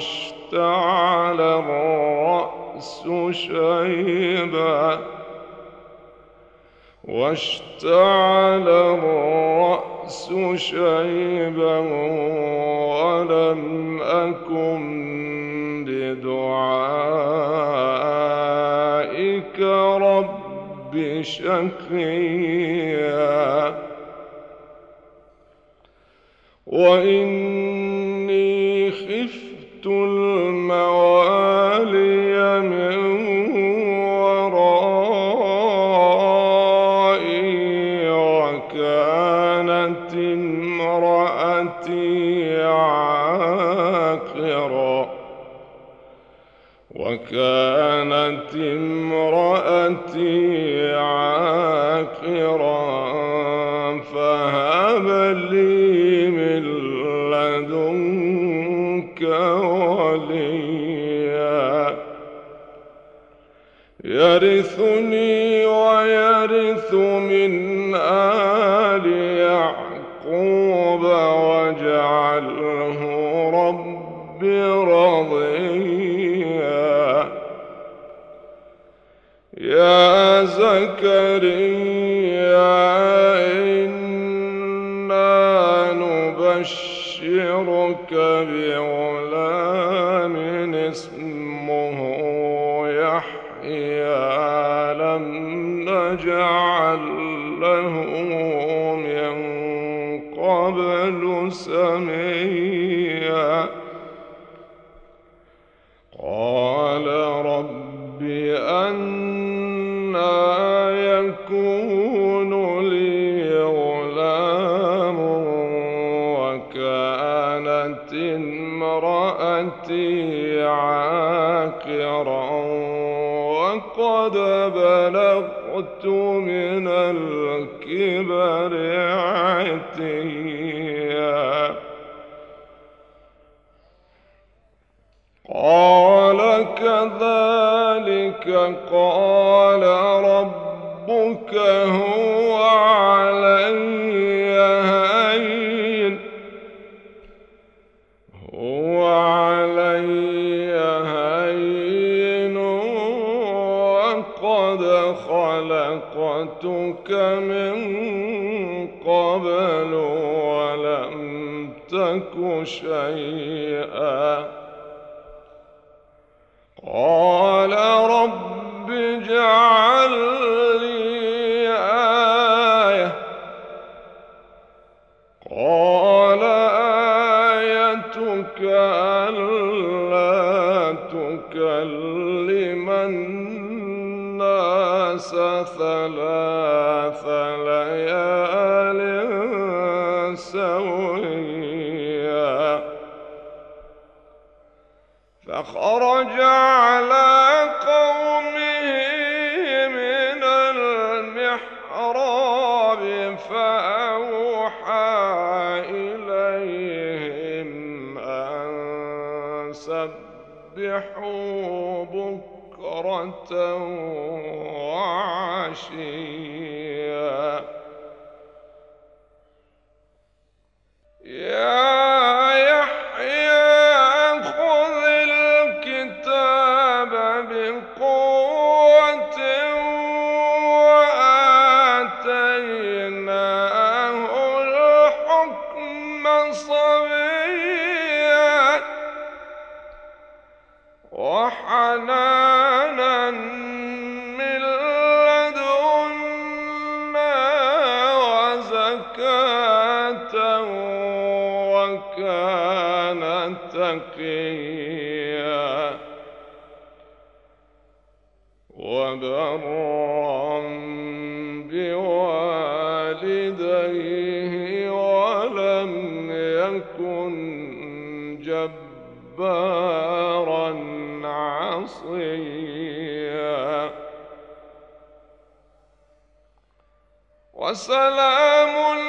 واشتعل الرأس شيبا. واشتعل الرأس شيبا ولم أكن بدعائك رب شقيا. وإني وكانت امرأتي عاقرا فهب لي من لدنك وليا. يرثني زكريا إنا نبشرك بغلام اسمه يحيى لم نجعل له من قبل سميا. عاقرا وقد بلغت من الكبر عتيا. قال كذلك قال ربك هو فخرج على قومه من المحراب فأوحى إليهم أن سبحوا بكرة وعشيا. وكان تقيا. وبرا بوالديه ولم يكن جبارا عصيا. وسلام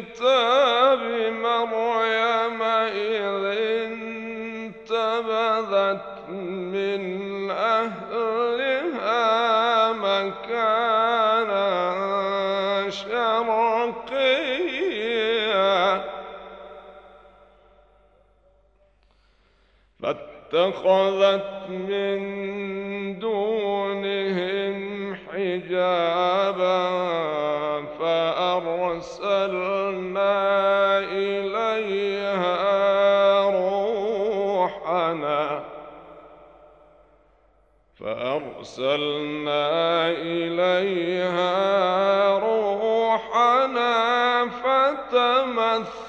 الكتاب مريم إذ انتبذت من أهلها مكانا شرقيا. فاتخذت فأرسلنا إليها روحنا فتمثل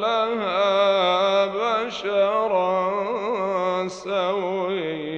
لها بشرا سويا.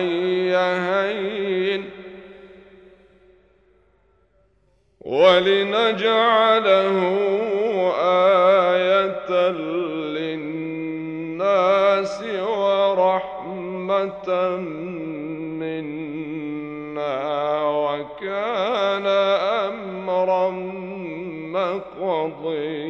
علي هين ولنجعله آية للناس ورحمة منا وكان أمرا مقضيا.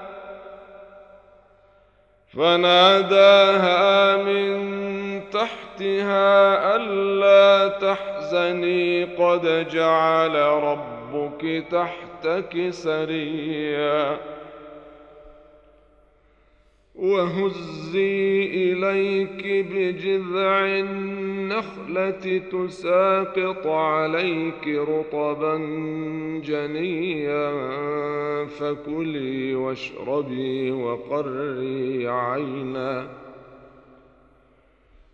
فناداها من تحتها ألا تحزني قد جعل ربك تحتك سريا. وهزي إليك بجذع النخلة تساقط عليك رطبا جنيا فكلي واشربي وقري عينا.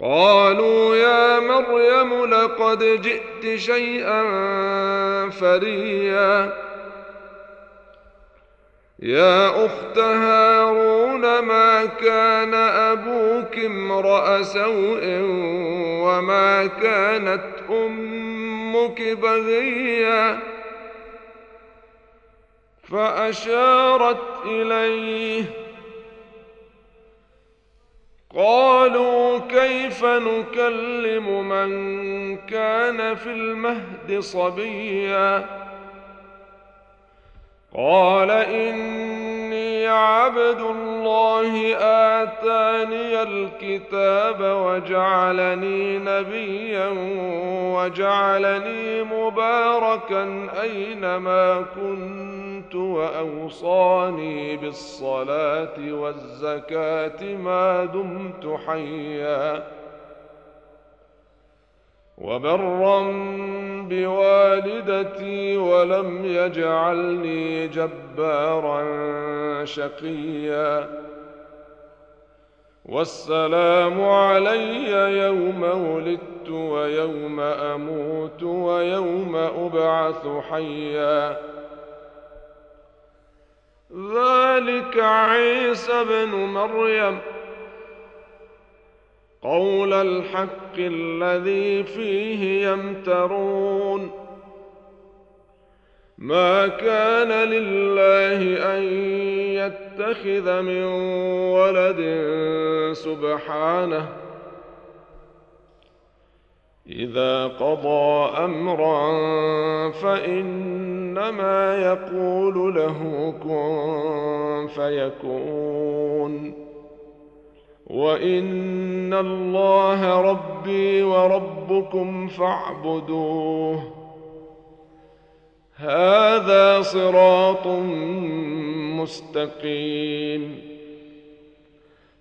قالوا يا مريم لقد جئت شيئا فريا. يا أخت هارون ما كان أبوك امرأ سوء وما كانت أمك بغيا؟ فأشارت إليه قالوا كيف نكلم من كان في المهد صبيا؟ قال إني عبد الله آتاني الكتاب وجعلني نبيا وجعلني مباركا أينما كنت وأوصاني بالصلاة والزكاة ما دمت حيا. وبرا بوالدتي ولم يجعلني جبارا شقيا. والسلام علي يوم ولدت ويوم أموت ويوم أبعث حيا. ذلك عيسى بن مريم. قول الحق الذي فيه يمترون. ما كان لله أن يتخذ من ولد سبحانه إذا قضى أمرا فإنما يقول له كن فيكون. وإن الله ربي وربكم فاعبدوه. هذا صراط مستقيم.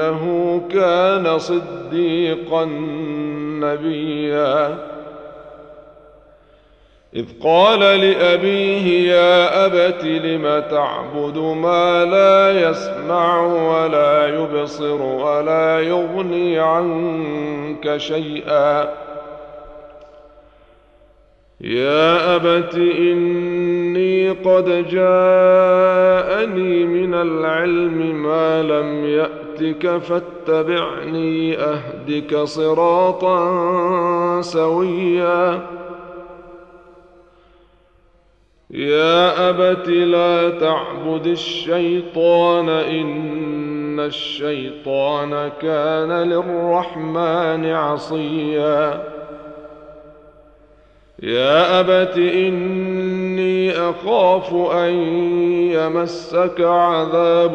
إنه كان صديقا نبيا. إذ قال لأبيه يا أبت لم تعبد ما لا يسمع ولا يبصر ولا يغني عنك شيئا. يا أبت إني قد جاءني من العلم ما لم يأتك فاتبعني أهدك صراطا سويا. يا أبت لا تعبد الشيطان إن الشيطان كان للرحمن عصيا. يا أبت إني أخاف أن يمسك عذاب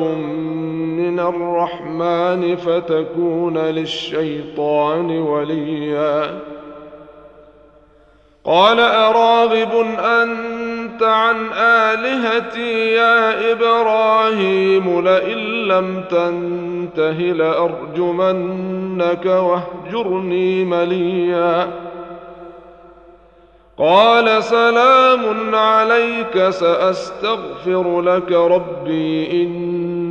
من الرحمن فتكون للشيطان وليا. قال أراغب أنت عن آلهتي يا إبراهيم لئن لم تنته لأرجمنك واهجرني مليا. قال سلام عليك سأستغفر لك ربي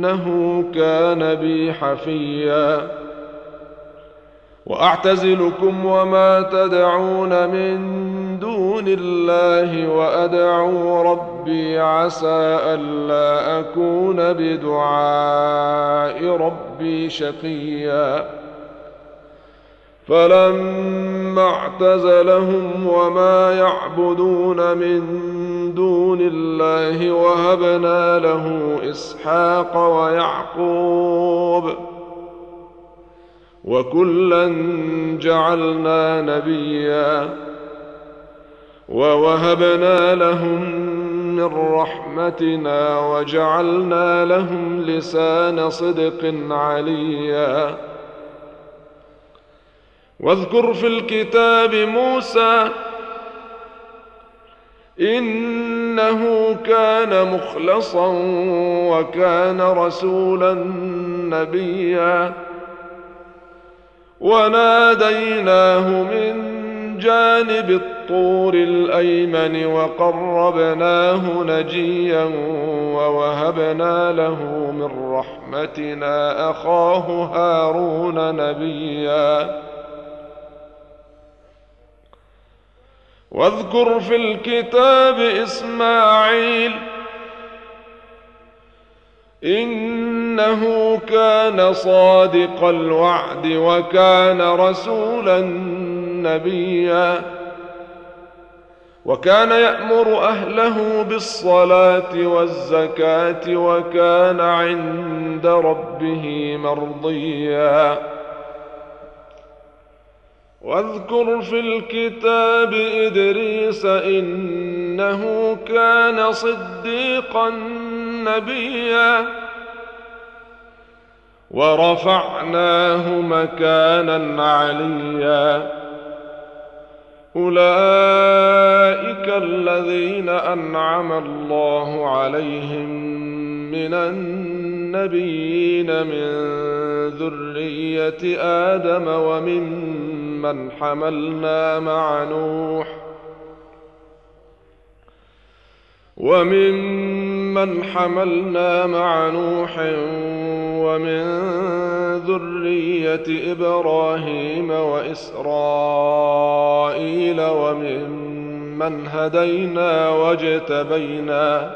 إنه كان بي حفيًّا. وأعتزلكم وما تدعون من دون الله وأدعو ربي عسى ألا أكون بدعاء ربي شقيا. فلما اعتزلهم وما يعبدون من دون الله وهبنا له إسحاق ويعقوب وكلا جعلنا نبيا ووهبنا لهم من رحمتنا وجعلنا لهم لسان صدق عليا. واذكر في الكتاب موسى إنه كان مخلصا وكان رسولا نبيا. وناديناه من جانب الطور الأيمن وقربناه نجيا ووهبنا له من رحمتنا أخاه هارون نبيا. واذكر في الكتاب إسماعيل إنه كان صادق الوعد وكان رسولا نبيا وكان يأمر أهله بالصلاة والزكاة وكان عند ربه مرضيا واذكر في الكتاب إدريس إنه كان صديقا نبيا. ورفعناه مكانا عليا. أولئك الذين أنعم الله عليهم من النبيين من ذرية آدم وممن حملنا مع نوح وممن حملنا مع نوح ومن ذرية إبراهيم وإسرائيل وممن هدينا واجتبينا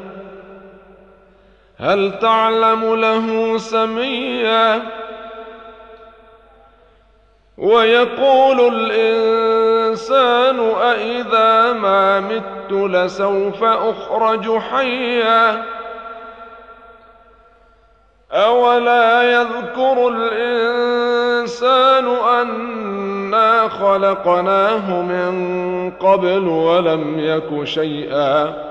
هل تعلم له سميا؟ ويقول الإنسان أإذا ما مت لسوف أخرج حيا؟ أولا يذكر الإنسان أنا خلقناه من قبل ولم يك شيئا؟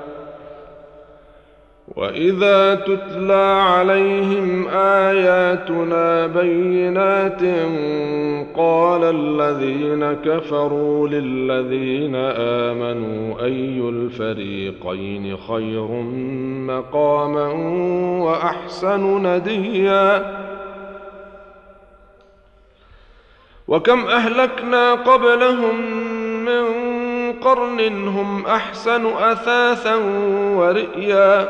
واذا تتلى عليهم اياتنا بينات قال الذين كفروا للذين امنوا اي الفريقين خير مقاما واحسن نديا وكم اهلكنا قبلهم من قرن هم احسن اثاثا ورئيا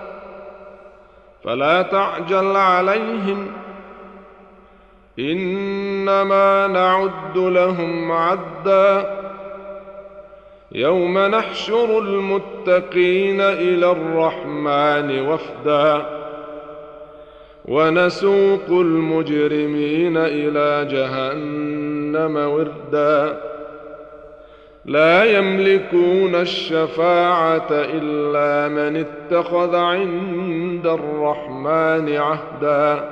فلا تعجل عليهم. إنما نعد لهم عدا. يوم نحشر المتقين إلى الرحمن وفدا. ونسوق المجرمين إلى جهنم وردا. لا يملكون الشفاعة إلا من اتخذ عند الرحمن عهدا.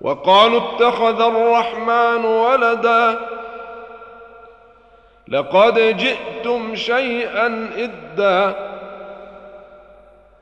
وقالوا اتخذ الرحمن ولدا. لقد جئتم شيئا إدا.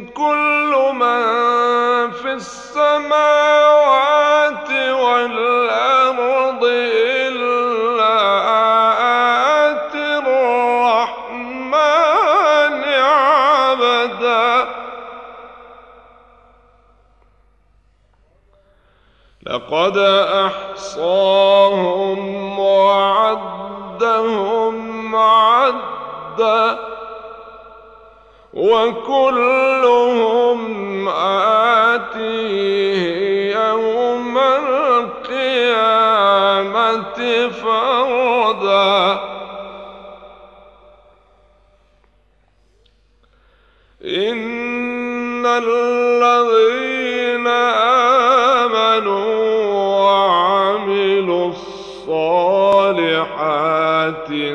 كل من في السماوات والأرض إلا اتي الرحمن عبدا. لقد أحصاهم وعدهم عدا. وكلهم آتيه يوم القيامة فردا. إن الذين آمنوا وعملوا الصالحات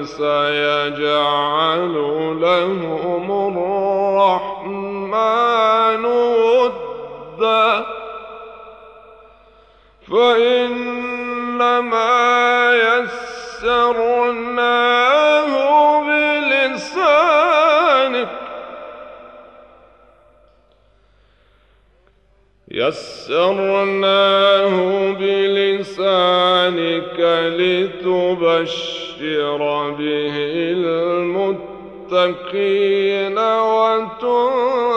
سيجعل لهم فإنما يسرناه بلسانك. يسرناه بلسانك لتبشر به المتقين وتنذر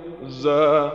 ركزاً